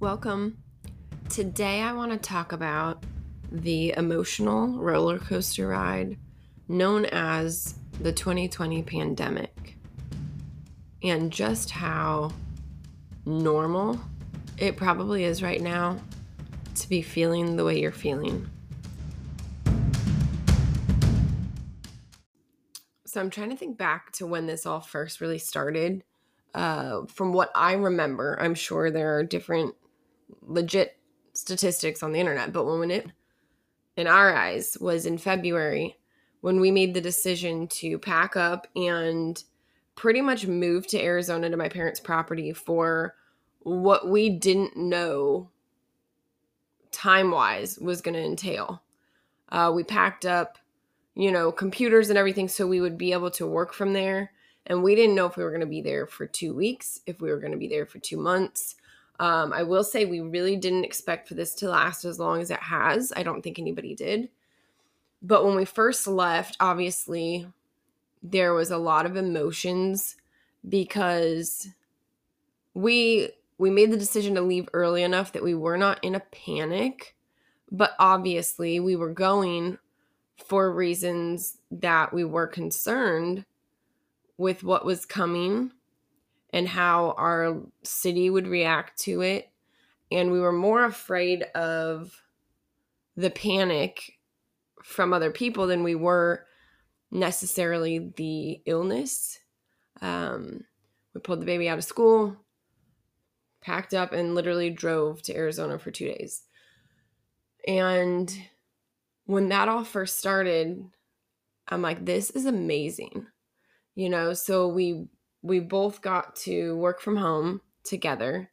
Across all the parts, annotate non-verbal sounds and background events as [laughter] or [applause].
Welcome. Today, I want to talk about the emotional roller coaster ride known as the 2020 pandemic and just how normal it probably is right now to be feeling the way you're feeling. So, I'm trying to think back to when this all first really started. Uh, from what I remember, I'm sure there are different legit statistics on the internet, but when it, in our eyes, was in February when we made the decision to pack up and pretty much move to Arizona to my parents' property for what we didn't know time wise was going to entail. Uh, we packed up, you know, computers and everything so we would be able to work from there. And we didn't know if we were going to be there for two weeks, if we were going to be there for two months. Um, I will say we really didn't expect for this to last as long as it has. I don't think anybody did. But when we first left, obviously, there was a lot of emotions because we we made the decision to leave early enough that we were not in a panic, but obviously we were going for reasons that we were concerned with what was coming and how our city would react to it. And we were more afraid of the panic from other people than we were necessarily the illness. Um, we pulled the baby out of school, packed up, and literally drove to Arizona for two days. And when that all first started, I'm like, this is amazing. You know, so we we both got to work from home together.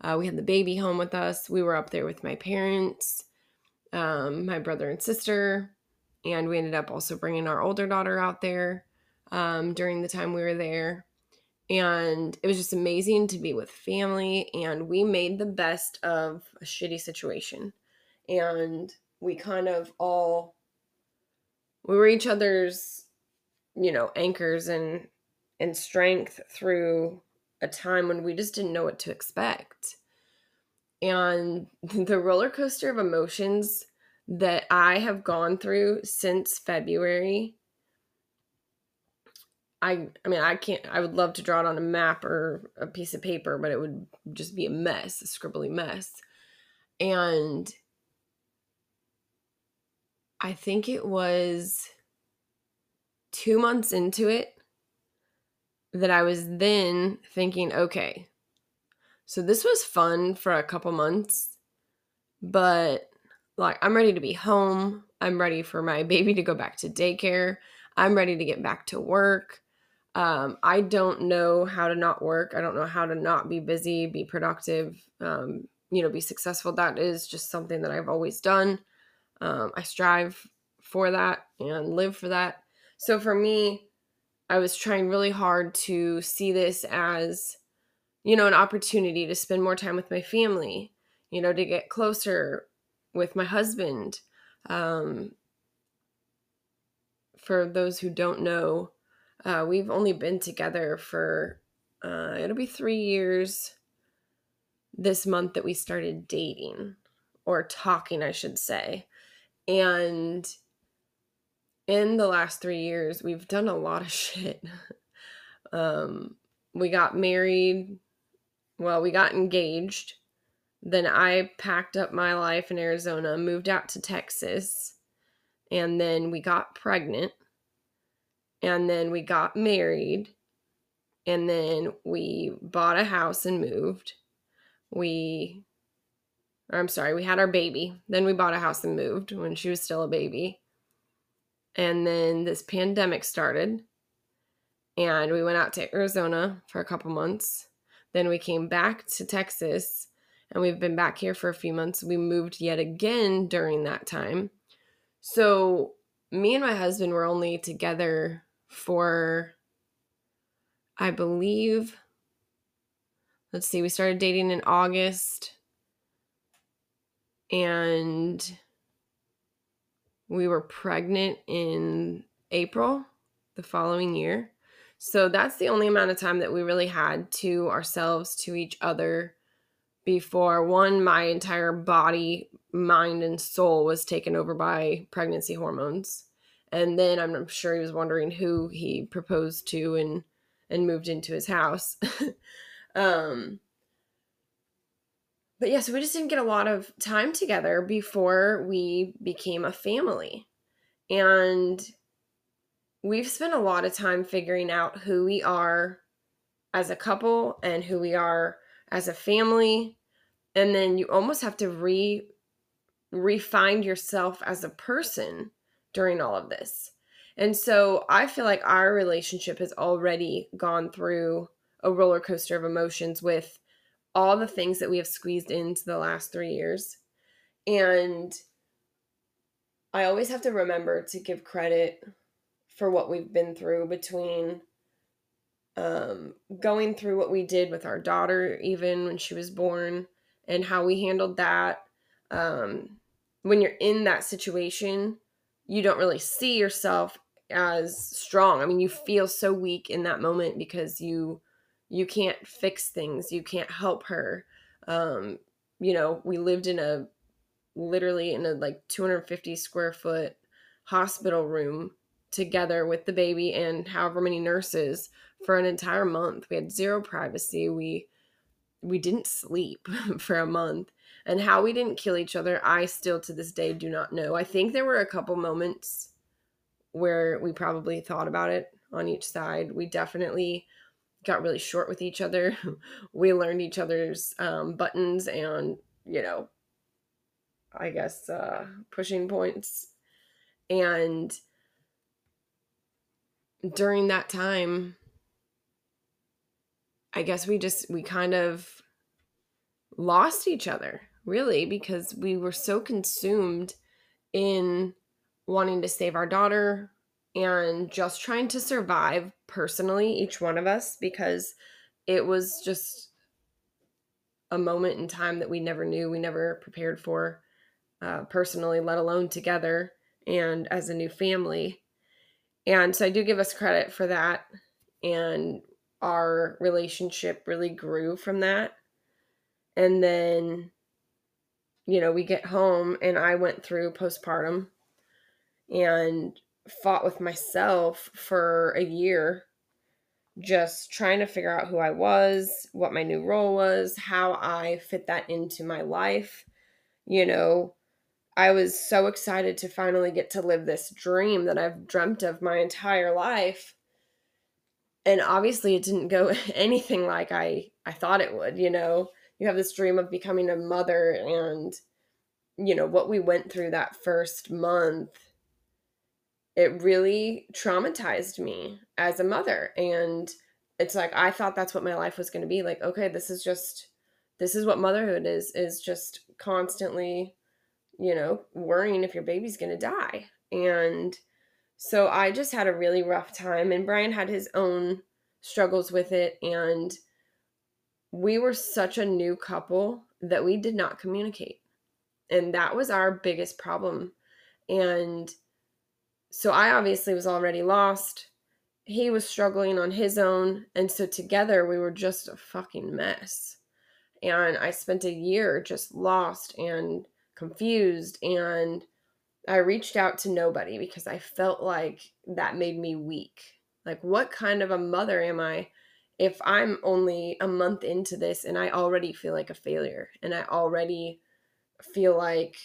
Uh, we had the baby home with us. We were up there with my parents, um, my brother and sister, and we ended up also bringing our older daughter out there um, during the time we were there. And it was just amazing to be with family, and we made the best of a shitty situation. And we kind of all we were each other's you know anchors and and strength through a time when we just didn't know what to expect. And [laughs] the roller coaster of emotions that I have gone through since February. I I mean I can't I would love to draw it on a map or a piece of paper, but it would just be a mess, a scribbly mess. And I think it was 2 months into it that I was then thinking, okay, so this was fun for a couple months, but like I'm ready to be home. I'm ready for my [laughs] baby to go back to daycare. I'm ready to get back to work. Um, I don't know how to not work. I don't know how to not be busy, be productive, um, you know, be successful. That is just something that I've always done. Um, I strive for that and live for that. So for me, I was trying really hard to see this as, you know, an opportunity to spend more time with my family, you know, to get closer with my husband. Um, for those who don't know, uh, we've only been together for, uh, it'll be three years this month that we started dating or talking, I should say. And in the last three years, we've done a lot of [laughs] shit. um, we got married. Well, we got engaged. Then I packed up my life in Arizona, moved out to Texas, and then we got pregnant. And then we got married. And then we bought a house and moved. We, I'm sorry, we had our baby. Then we bought a house and moved when she was still a baby and then this pandemic started. And we went out to Arizona for a couple months. Then we came back to Texas and we've been back here for a few months. We moved yet again during that time. So, me and my husband were only together for, I believe, let's see, we started dating in August. And we were pregnant in April the following year. So that's the only amount of time that we really had to ourselves, to each other before one, my entire body, mind, and soul was taken over by pregnancy hormones. And then I'm sure he was wondering who he proposed to and and moved into his house. [laughs] um, but yeah, so we just didn't get a lot of time together before we became a family. And we've spent a lot of time figuring out who we are as a couple and who we are as a family and then you almost have to re refine yourself as a person during all of this and so i feel like our relationship has already gone through a roller coaster of emotions with all the things that we have squeezed into the last three years and i always have to remember to give credit for what we've been through between um, going through what we did with our daughter, even when she was born, and how we handled that. Um, when you're in that situation, you don't really see yourself as strong. I mean, you feel so weak in that moment because you you can't fix things. You can't help her. Um, you know, we lived in a literally in a like 250 square foot hospital room together with the baby and however many nurses for an entire month. We had zero privacy. We we didn't sleep [laughs] for a month. And how we didn't kill each other, I still to this day do not know. I think there were a couple moments where we probably thought about it on each side. We definitely got really short with each other. [laughs] we learned each other's um, buttons and, you know, I guess uh, pushing points. And during that time, I guess we just, we kind of lost each other, really, because we were so consumed in wanting to save our daughter and just trying to survive personally, each one of us, because it was just a moment in time that we never knew, we never prepared for uh, personally, let alone together and as a new family. And so I do give us credit for that. And our relationship really grew from that. And then, you know, we get home and I went through postpartum and fought with myself for a year, just trying to figure out who I was, what my new role was, how I fit that into my life. You know, I was so excited to finally get to live this dream that I've dreamt of my entire life. And obviously it didn't go [laughs] anything like I I thought it would, you know. You have this dream of becoming a mother and you know what we went through that first month it really traumatized me as a mother and it's like I thought that's what my life was going to be like okay this is just this is what motherhood is is just constantly you know, worrying if your baby's going to die. And so I just had a really rough time, and Brian had his own struggles with it. And we were such a new couple that we did not communicate. And that was our biggest problem. And so I obviously was already lost. He was struggling on his own. And so together we were just a fucking mess. And I spent a year just lost and confused and I reached out to nobody because I felt like that made me weak. Like, what kind of a mother am I if I'm only a month into this and I already feel like a failure and I already feel like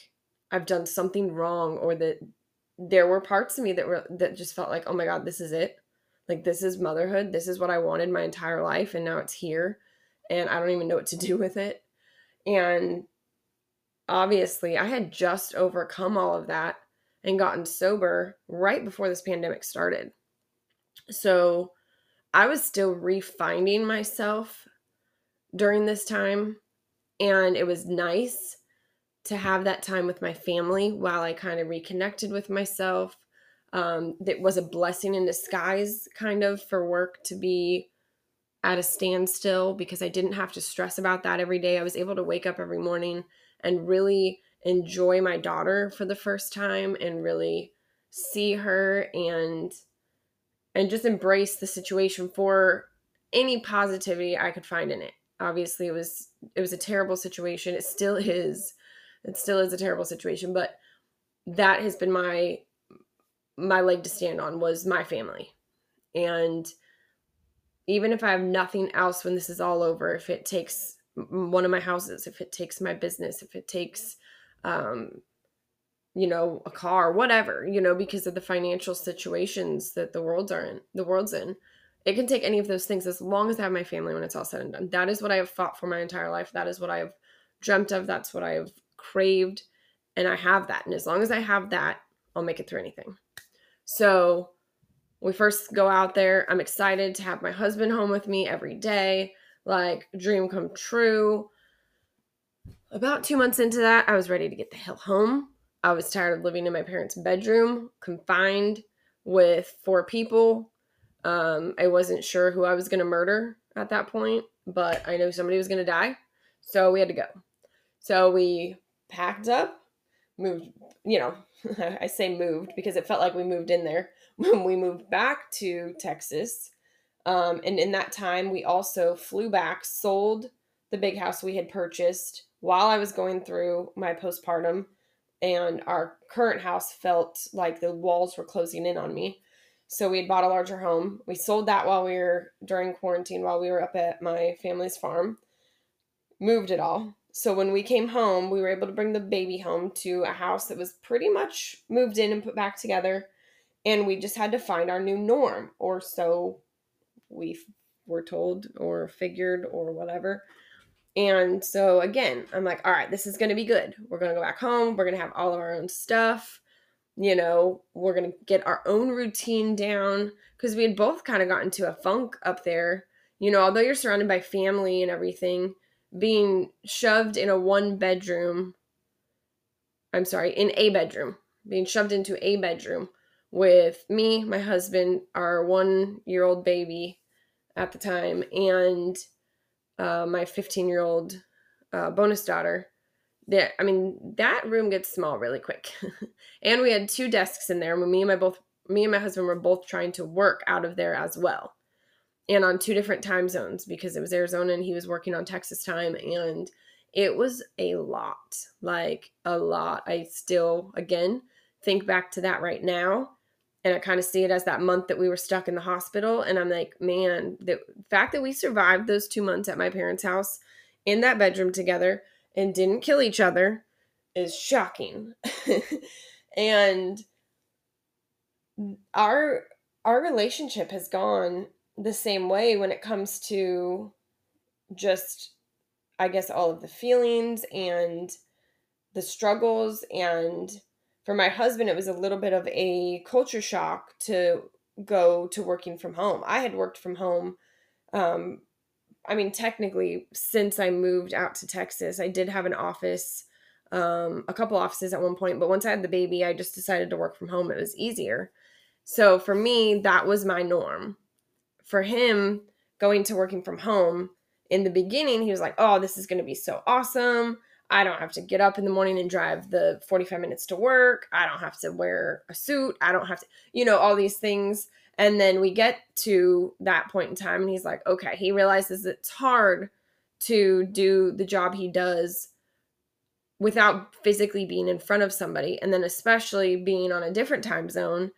I've done something wrong or that there were parts of me that were that just felt like, oh my God, this is it. Like, this is motherhood. This is what I wanted my entire life. And now it's here. And I don't even know what to do [laughs] with it. And obviously, I had just overcome all of that and gotten sober right before this pandemic started. So I was still refining myself during this time. And it was nice to have that time with my family while I kind of reconnected with myself. Um, that was a blessing in disguise, kind of, for work to be at a standstill because I didn't have to stress about that every day. I was able to wake up every morning and really enjoy my daughter for the first time and really see her and and just embrace the situation for any positivity I could find in it. Obviously, it was it was a terrible situation. It still is. It still is a terrible situation, but that has been my my leg to stand on was my family. And even if I have nothing else when this is all over, if it takes one of my houses, if it takes my business, if it takes um you know, a car, whatever, you know, because of the financial situations that the world's are in, the world's in. It can take any of those things as long as I have my family when it's all said and done. That is what I have fought for my entire life. That is what I have dreamt of. That's what I have craved. And I have that. And as long as I have that, I'll make it through anything. So we first go out there. I'm excited to have my husband home with me every day. Like, dream come true. About two months into that, I was ready to get the hell home. I was tired of living in my parents' bedroom, confined with four people. Um, I wasn't sure who I was going to murder at that point, but I knew somebody was going to die. So we had to go. So we packed up, moved, you know, [laughs] I say moved because it felt like we moved in there [laughs] when we moved back to Texas. Um, and in that time, we also flew back, sold the big house we had purchased while I was going through my postpartum and our current house felt like the walls were closing in on me. So we had bought a larger home. We sold that while we were during quarantine, while we were up at my family's farm, moved it all. So when we came home, we were able to bring the baby home to a house that was pretty much moved in and put back together. And we just had to find our new norm, or so we were told, or figured, or whatever. And so again, I'm like, all right, this is going to be good. We're going to go back home. We're going to have all of our own stuff. You know, we're going to get our own routine down because we had both kind of gotten to a funk up there. You know, although you're surrounded by family and everything, being shoved in a one bedroom, I'm sorry, in a bedroom, being shoved into a bedroom with me, my husband, our one year old baby at the time, and uh, my 15 year old uh, bonus daughter. That i mean that room gets small really quick. [laughs] And we had two desks in there me and my both me and my husband were both trying to work out of there as well and on two different time zones because it was arizona and he was working on texas time and it was a lot like a lot i still again think back to that right now and I kind of see it as that month that we were stuck in the hospital. And I'm like, man, the fact that we survived those two months at my parents' house in that bedroom together and didn't kill each other is shocking. [laughs] and our our relationship has gone the same way when it comes to just I guess all of the feelings and the struggles and for my husband, it was a little bit of a culture shock to go to working from home. I had worked from home. Um, I mean, technically, since I moved out to Texas, I did have an office, um, a couple offices at one point. But once I had the baby, I just decided to work from home. It was easier. So for me, that was my norm. For him, going to working from home, in the beginning, he was like, oh, this is going to be so awesome. I don't have to get up in the morning and drive the 45 minutes to work. I don't have to wear a suit. I don't have to, you know, all these things. And then we get to that point in time, and he's like, okay, he realizes it's hard to do the job he does without physically being in front of somebody. And then, especially being on a different time zone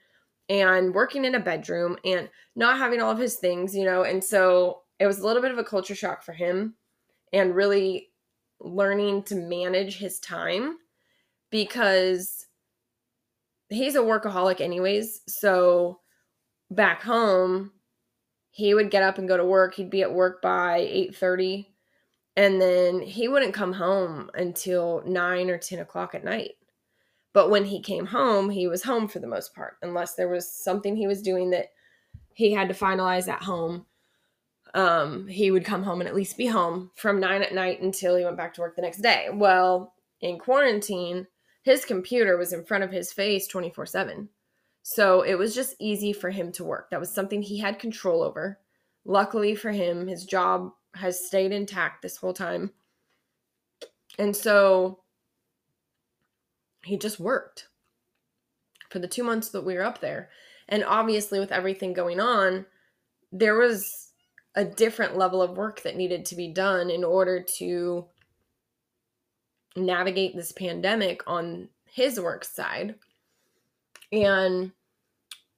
and working in a bedroom and not having all of his things, you know. And so it was a little bit of a culture shock for him and really learning to manage his time because he's a workaholic anyways so back home he would get up and go to work he'd be at work by 8.30 and then he wouldn't come home until 9 or 10 o'clock at night but when he came home he was home for the most part unless there was something he was doing that he had to finalize at home um, he would come home and at least be home from nine at night until he went back to work the next day. Well, in quarantine, his computer was in front of his face 24 7. So it was just easy for him to work. That was something he had control over. Luckily for him, his job has stayed intact this whole time. And so he just worked for the two months that we were up there. And obviously, with everything going on, there was a different level of work that needed to be done in order to navigate this pandemic on his work side. And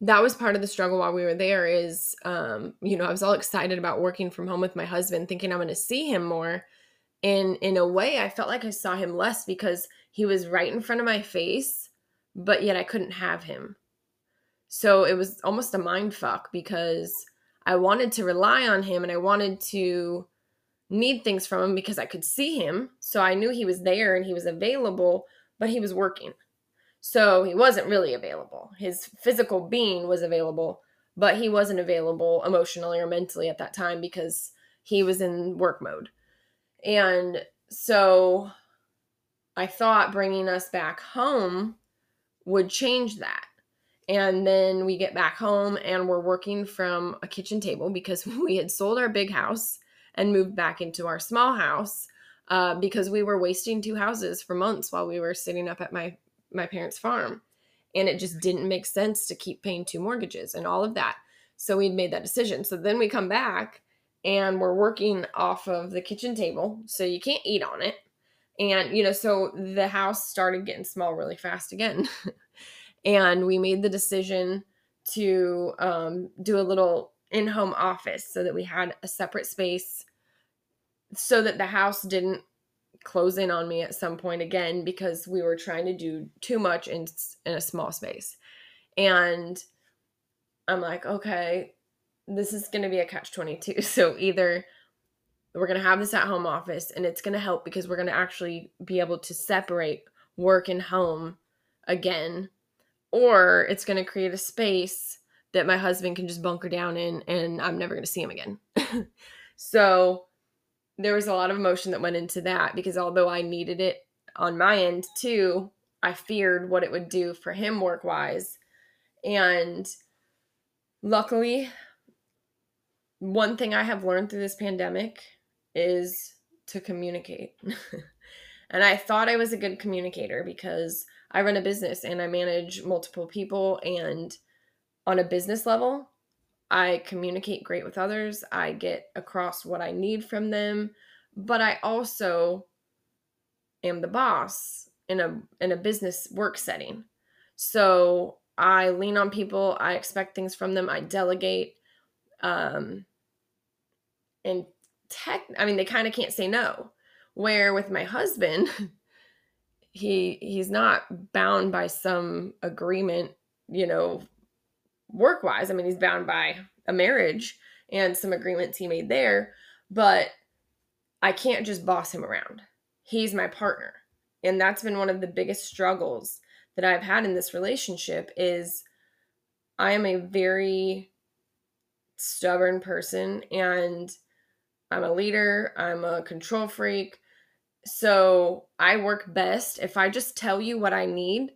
that was part of the struggle while we were there is um, you know, I was all excited about working from home with my husband, thinking I'm gonna see him more. And in a way, I felt like I saw him less because he was right in front of my face, but yet I couldn't have him. So it was almost a mind fuck because I wanted to rely on him and I wanted to need things from him because I could see him. So I knew he was there and he was available, but he was working. So he wasn't really available. His physical being was available, but he wasn't available emotionally or mentally at that time because he was in work mode. And so I thought bringing us back home would change that. And then we get back home and we're working from a kitchen table because [laughs] we had sold our big house and moved back into our small house uh, because we were wasting two houses for months while we were sitting up at my my parents' farm, and it just didn't make sense to keep paying two mortgages and all of that. So we made that decision. So then we come back and we're working off of the kitchen table, so you can't eat on it. And you know, so the house started getting small really fast again, [laughs] and we made the decision to um, do a little in home office so that we had a separate space so that the house didn't close in on me at some point again because we were trying to do too much in in a small space. And I'm like, okay, this is going to be a catch 22. [laughs] So either we're going to have this at home office and it's going to help because we're going to actually be able to separate work and home again or it's going to create a space that my husband can just bunker down in and I'm never going to see him again. [laughs] so there was a lot of emotion that went into that because although I needed it on my end too, I feared what it would do for him work wise. And luckily, one thing I have learned through this pandemic is to communicate. [laughs] and I thought I was a good communicator because I run a business and I manage multiple people and on a business level, I communicate great with others. I get across what I need from them, but I also am the boss in a in a business work setting. So I lean on people, I expect things from them, I delegate um and tech I mean they kind of can't say no. Where with my husband, [laughs] he he's not bound by some agreement, you know, work wise. I mean, he's bound by a marriage and some agreements he made there, but I can't just boss him around. He's my partner. And that's been one of the biggest struggles that I've had in this relationship is I am a very stubborn person and I'm a leader, I'm a control freak. So I work best if I just tell you what I need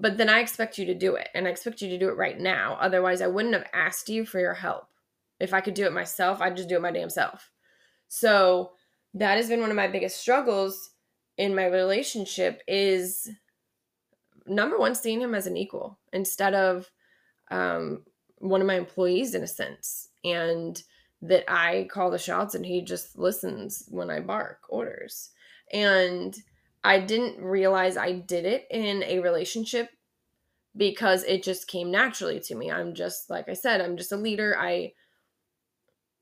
but then I expect you to do it and I expect you to do it right now. Otherwise, I wouldn't have asked you for your help. If I could do it myself, I'd just do it my damn self. So that has been one of my biggest struggles in my relationship is number one, seeing him as an equal instead of um, one of my employees in a sense. And that I call the shots and he just listens when I bark orders. And I didn't realize I did it in a relationship because it just came naturally to me. I'm just like I said, I'm just a leader. I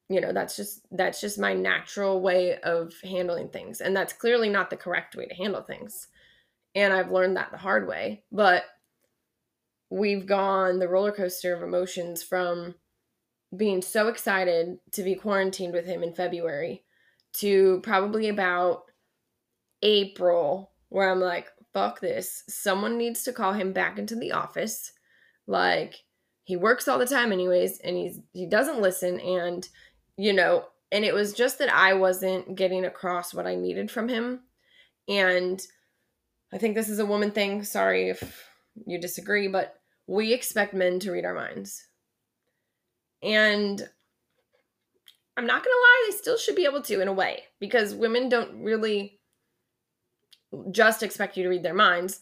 you know, that's just that's just my natural way of handling things. And that's clearly not the correct way to handle things. And I've learned that the hard way. But we've gone the roller coaster of emotions from being so excited to be quarantined with him in February to probably about April where I'm like, fuck this. Someone needs to call him back into the office. Like, he works all the time anyways, and he's he doesn't listen, and you know, and it was just that I wasn't getting across what I needed from him. And I think this is a woman thing. Sorry if you disagree, but we expect men to read our minds. And I'm not going to lie, they still should be able to in a way because women don't really just expect you to read their minds.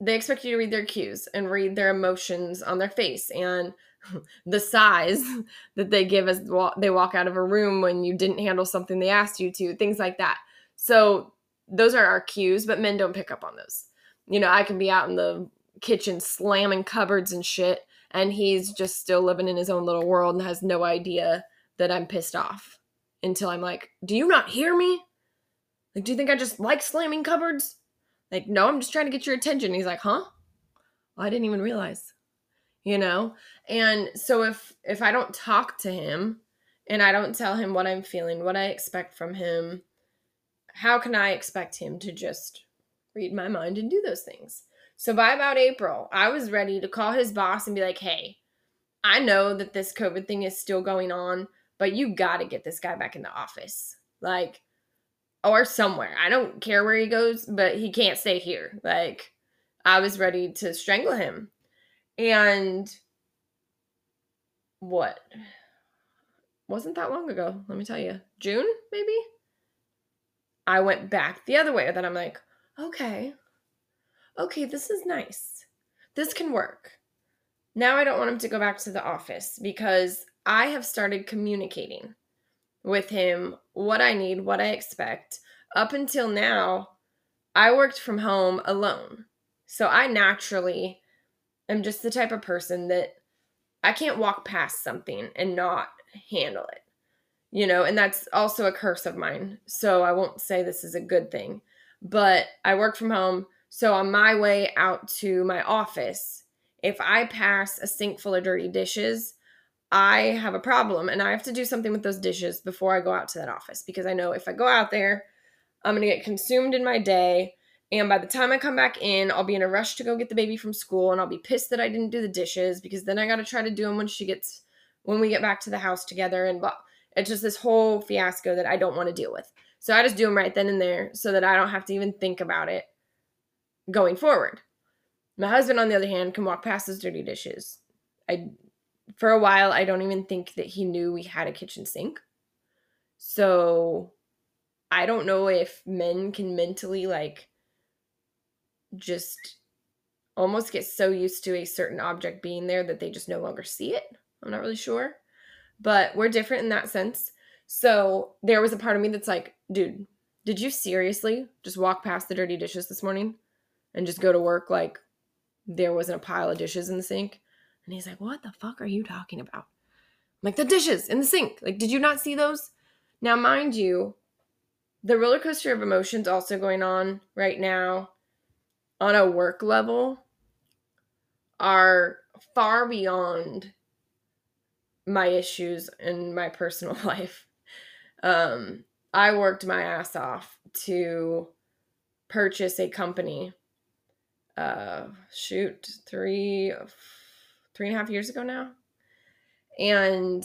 they expect you to read their cues and read their emotions on their face and [laughs] the sighs [laughs] that they give as they walk out of a room when you didn't handle something they asked you to, things like that. So those are our cues, but men don't pick up on those. You know, I can be out in the kitchen slamming cupboards and shit, and he's just still living in his own little world and has no idea that I'm pissed off until I'm like, Do you not hear me? Like, do you think I just like slamming cupboards? Like, no, I'm just trying to get your attention. he's like, huh? Well, I didn't even realize. You know? And so if if I don't talk to him and I don't tell him what I'm feeling, what I expect from him, how can I expect him to just read my mind and do those things? So by about April, I was ready to call his boss and be like, "Hey, I know that this COVID thing is still going on, but you got to get this guy back in the office." Like or somewhere. I don't care where he goes, but he can't stay here. Like, I was ready to strangle him. And what? Wasn't that long ago, let me tell you. June, maybe? I went back the other way. Then I'm like, okay, okay, this is nice. This can work. Now I don't want him to go back to the office because I have started communicating with him what I need, what I expect. Up until now, I worked from home alone. So I naturally am just the type of person that I can't walk past something and not handle it. You know, and that's also a curse of mine. So I won't say this is a good thing. But I work from home. So on my way out to my office, if I pass a sink full of dirty dishes, I have a problem and I have to do something with those dishes before I go out to that office because I know if I go out there, I'm going to get consumed in my day. And by the time I come back in, I'll be in a rush to go get the baby from school and I'll be pissed that I didn't do the dishes because then I got to try to do them when she gets, when we get back to the house together. And blah. it's just this whole fiasco that I don't want to deal with. So I just do them right then and there so that I don't have to even think about it going forward. My husband, on the other hand, can walk past those dirty dishes. I for a while, I don't even think that he knew we had a kitchen sink. So I don't know if men can mentally like just almost get so used to a certain object being there that they just no longer see it. I'm not really sure. But we're different in that sense. So there was a part of me that's like, dude, did you seriously just walk past the dirty dishes this morning and just go to work like there wasn't a pile of dishes in the sink? And he's like, What the fuck are you talking about? I'm like, The dishes in the sink. Like, did you not see those? Now, mind you, the roller coaster of emotions also going on right now on a work level are far beyond my issues in my personal [laughs] life. Um, I worked my ass off to purchase a company. Uh, shoot, three, three and a half years ago now. And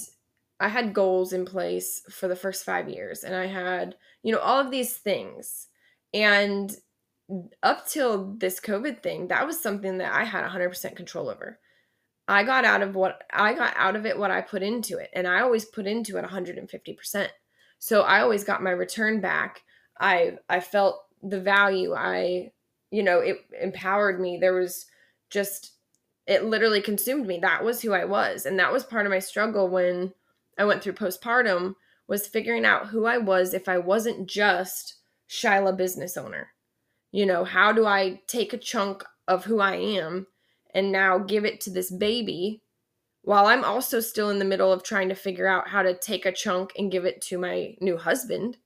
I had goals in place for the first five years, and I had, you know, all of these things. And up till this COVID thing, that was something that I had 100% control over. I got out of what I got out of it what I put into it, and I always put into it 150%. So I always got my return back. I I felt the value. I you know, it empowered me. There was just it literally consumed me. That was who I was. And that was part of my struggle when I went through postpartum was figuring out who I was if I wasn't just Shyla business owner. You know, how do I take a chunk of who I am and now give it to this baby while I'm also still in the middle of trying to figure out how to take a chunk and give it to my new husband.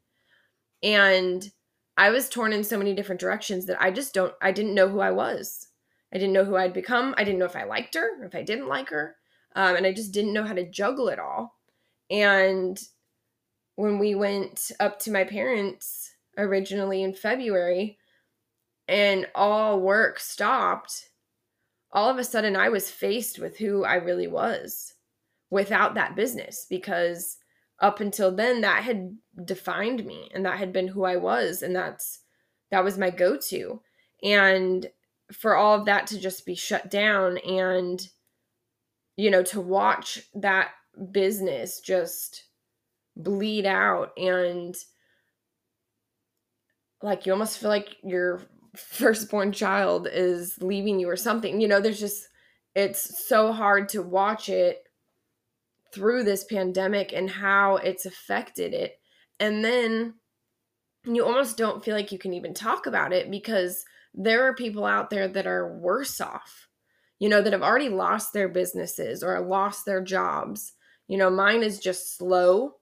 And I was torn in so many different directions that I just don't I didn't know who I was. I didn't know who I'd become. I didn't know if I liked her if I didn't like her. Um, and I just didn't know how to juggle it all. And when we went up to my parents originally in February and all work stopped, all of a sudden I was faced with who I really was without that business because up until then that had defined me and that had been who I was and that's that was my go-to. And for all of that to just be shut down and you know to watch that business just bleed out and like you almost feel like you're [laughs] firstborn child is leaving you or something. You know, there's just it's so hard to watch it through this pandemic and how it's affected it. And then you almost don't feel like you can even talk about it because there are people out there that are worse off, you know, that have already lost their businesses or lost their jobs. You know, mine is just slow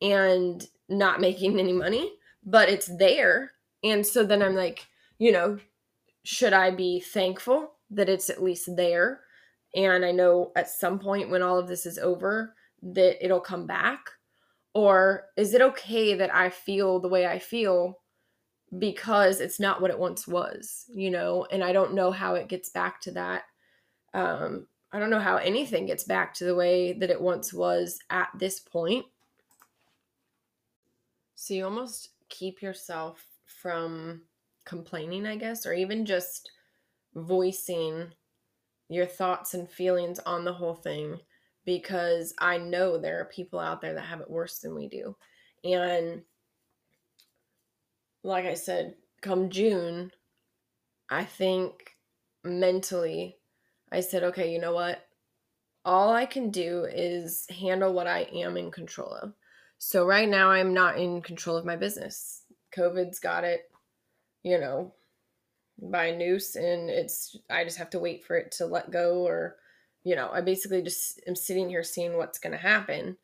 and not making any money, but it's there. And so then I'm like, you know, should I be thankful that it's at least there? And I know at some point when all of this is over that it'll come back. Or is it okay that I feel the way I feel because it's not what it once was, you know? And I don't know how it gets back to that. Um, I don't know how anything gets back to the way that it once was at this point. So you almost keep yourself from complaining, I guess, or even just voicing your thoughts and feelings on the whole thing because I know there are people out there that have it worse than we do. And like I said, come June, I think mentally, I said, okay, you know what? All I can do is handle what I am in control of. So right now, I'm not in control of my business. COVID's got it you know, by noose and it's I just have to wait for it to let go or you know, I basically just am sitting here seeing what's going to happen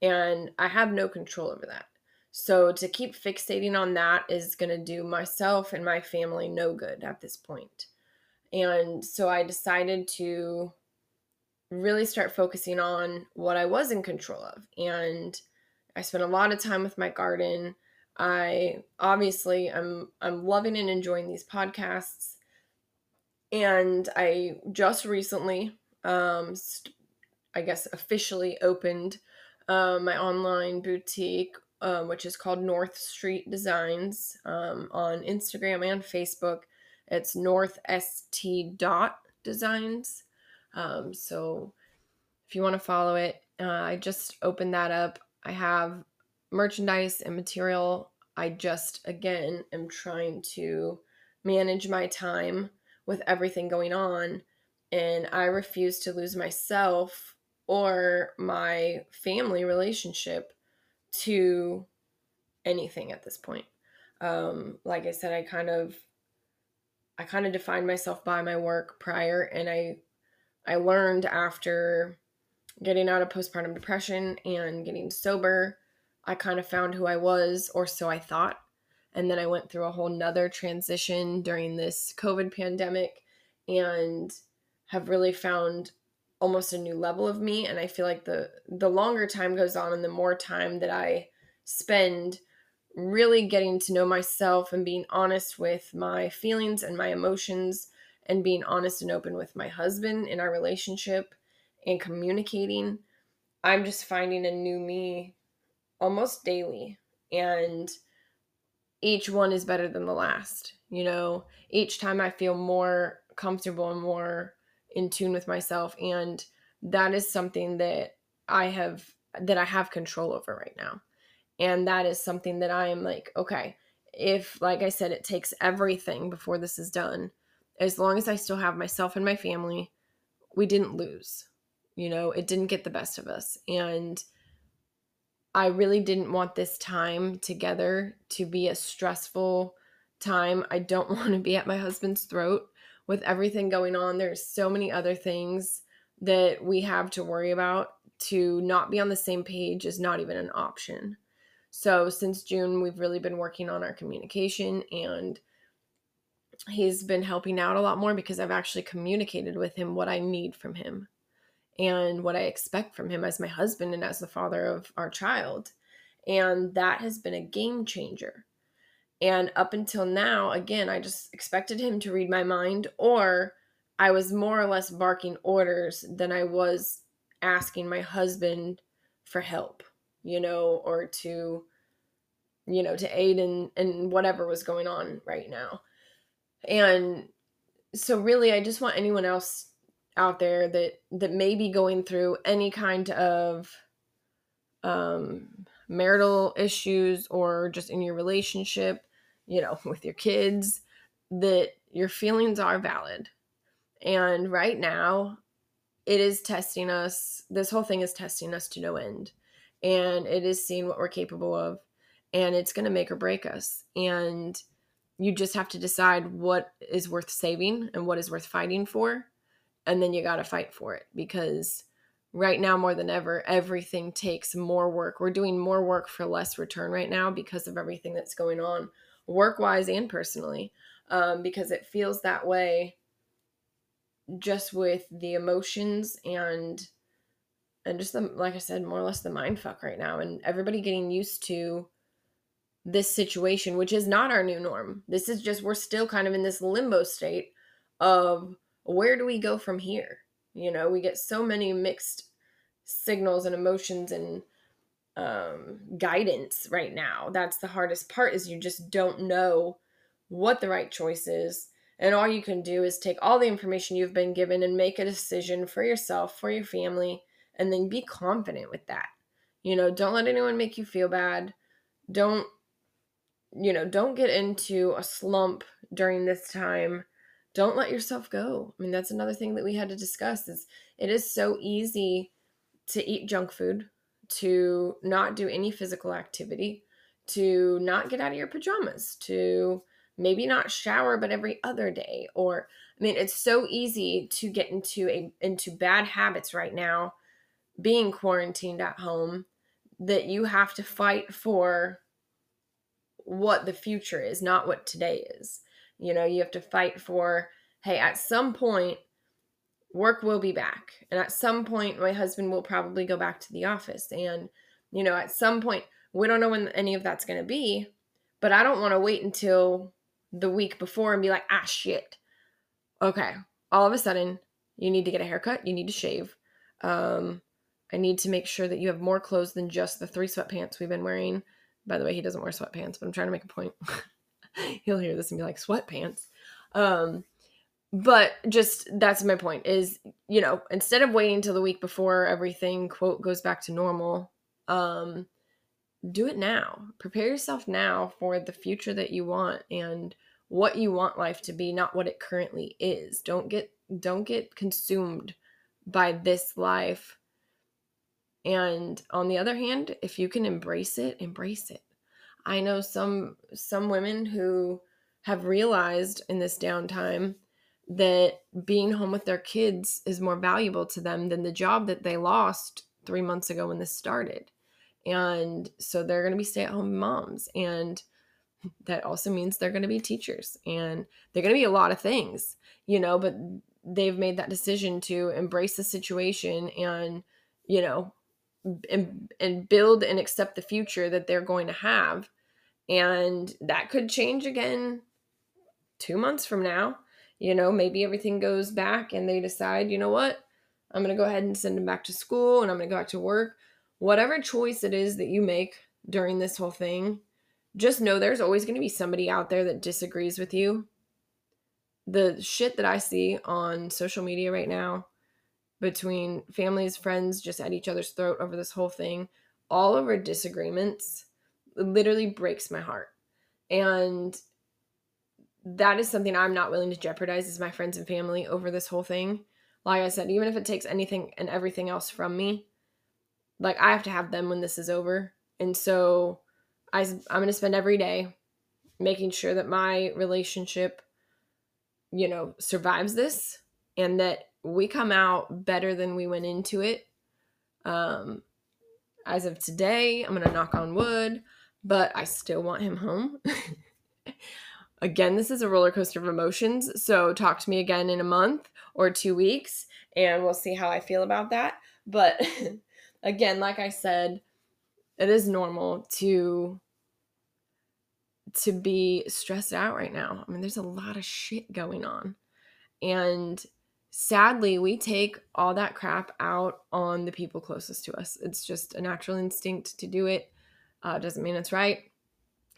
and I have no control over that. So to keep fixating on that is going to do myself and my family no good at this point. And so I decided to really start focusing on what I was in control of. And I spent a lot of time with my garden. I obviously I'm I'm loving and enjoying these podcasts. And I just recently um st- I guess officially opened uh, my online boutique um, which is called North Street Designs um, on Instagram and Facebook. It's North St dot designs. Um, so if you want to follow it, uh, I just opened that up. I have merchandise and material. I just, again, am trying to manage my time with everything going on. And I refuse to lose myself or my family relationship to anything at this point. Um, like I said, I kind of I kind of defined myself by my work prior and I I learned after getting out of postpartum depression and getting sober I kind of found who I was, or so I thought. And then I went through a whole nother transition during this COVID pandemic and have really found almost a new level of me. And I feel like the the longer time goes on and the more time that I spend really getting to know myself and being honest with my feelings and my emotions and being honest and open with my husband in our relationship and communicating, I'm just finding a new me almost daily and each one is better than the last you know each time i feel more comfortable and more in tune with myself and that is something that i have that i have control over right now. And that is something that i am like okay if like i said it takes everything before this is done as long as i still have myself and my family we didn't lose. You know it didn't get the best of us. And I really didn't want this time together to be a stressful time. I don't [laughs] want to be at my husband's throat with everything going on. There's so many other things that we have to worry about. To not be on the same page is not even an option. So, since June, we've really been working on our communication, and he's been helping out a lot more because I've actually communicated with him what I need from him and what I expect from him as my husband and as the father of our child. And that has been a game changer. And up until now, again, I just expected him to read my mind, or I was more or less barking orders than I was asking my husband for help, you know, or to, you know, to aid in, in whatever was going on right now. And so, really, I just want anyone else out there that that may be going through any kind of um, marital issues or just in your relationship, you know, [laughs] with your kids, that your feelings are valid. And right now, it is testing us. This whole thing is testing us to no end. And it is seeing what we're capable of. And it's going to make or break us. And you just have to decide what is worth saving and what is worth fighting for. And then you got to fight for it because right now more than ever everything takes more work we're doing more work for less return right now because of everything that's going on work wise and personally um, because it feels that way just with the emotions and and just the like i said more or less the mind fuck right now and everybody getting used to this situation which is not our new norm. This is just we're still kind of in this limbo state of where do we go from here? You know, we get so many mixed signals and emotions and um, guidance right now. That's the hardest part is you just don't know what the right choice is. And all you can do is take all the information you've been given and make a decision for yourself, for your family, and then be confident with that. You know, don't let anyone make you feel bad. Don't, you know, don't get into a slump during this time don't let yourself go. I mean, that's another thing that we had to discuss is it is so easy to eat junk food, to not do any physical activity, to not get out of your pajamas, to maybe not shower but every other day or I mean, it's so easy to get into a into bad habits right now being quarantined at home that you have to fight for what the future is, not what today is. You know, you have to fight for, hey, at some point, work will be back. And at some point, my husband will probably go back to the office. And, you know, at some point, we don't know when any of that's going to be, but I don't want to wait until the week before and be like, ah, shit. Okay. All of a sudden, you need to get a haircut, you need to shave. Um, I need to make sure that you have more clothes than just the three sweatpants we've been wearing. By the way, he doesn't wear sweatpants, but I'm trying to make a point. [laughs] he'll hear this and be like sweatpants um but just that's my point is you know instead of waiting till the week before everything quote goes back to normal um do it now. Prepare yourself now for the future that you want and what you want life to be not what it currently is. Don't get don't get consumed by this life. And on the other hand if you can embrace it embrace it. I know some some women who have realized in this downtime that being home with their kids is more valuable to them than the job that they lost 3 months ago when this started. And so they're going to be stay-at-home moms and that also means they're going to be teachers and they're going to be a lot of things, you know, but they've made that decision to embrace the situation and, you know, and, and build and accept the future that they're going to have and that could change again two months from now. You know, maybe everything goes back and they decide, you know what, I'm going to go ahead and send them back to school and I'm going to go back to work. Whatever choice it is that you make during this whole thing, just know there's always going to be somebody out there that disagrees with you. The shit that I see on social media right now between families, friends just at each other's throat over this whole thing, all over disagreements literally breaks my heart. And that is something I'm not willing to jeopardize as my friends and family over this whole thing. Like I said, even if it takes anything and everything else from me, like I have to have them when this is over. And so I, I'm going to spend every day making sure that my relationship, you know, survives this and that we come out better than we went into it. Um, as of today, I'm going to knock on wood but I still want him home. [laughs] again, this is a roller coaster of emotions. So talk to me again in a month or two weeks and we'll see how I feel about that. But [laughs] again, like I said, it is normal to to be stressed out right now. I mean, there's a lot of shit going on. And sadly, we take all that crap out on the people closest to us. It's just a natural instinct to do it. Uh, doesn't mean it's right.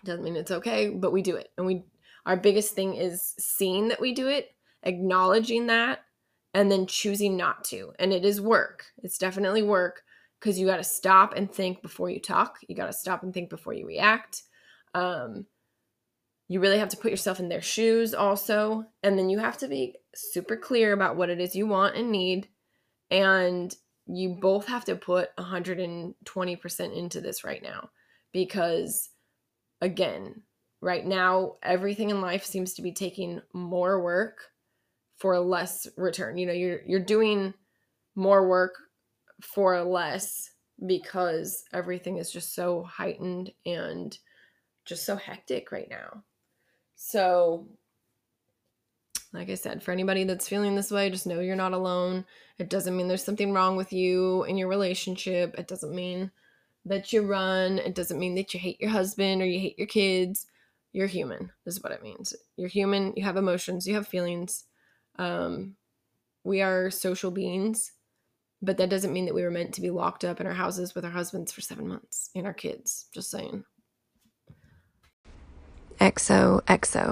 Doesn't mean it's okay, but we do it. And we our biggest thing is seeing that we do it, acknowledging that, and then choosing not to. And it is work. It's definitely work because you got to stop and think before you talk. You got to stop and think before you react. Um, you really have to put yourself in their shoes also. And then you have to be super clear about what it is you want and need. And you both have to put 120% into this right now because, again, right now, everything in life seems to be taking more work for less return. You know, you're you're doing more work for less because everything is just so heightened and just so hectic right now. So, like I said, for anybody that's feeling this way, just know you're not alone. It doesn't mean there's something wrong with you in your relationship. It doesn't mean that you run. It doesn't mean that you hate your husband or you hate your kids. You're human, This is what it means. You're human. You have emotions, you have feelings. Um, we are social beings, but that doesn't mean that we were meant to be locked up in our houses with our husbands for seven months and our kids. Just saying. XOXO.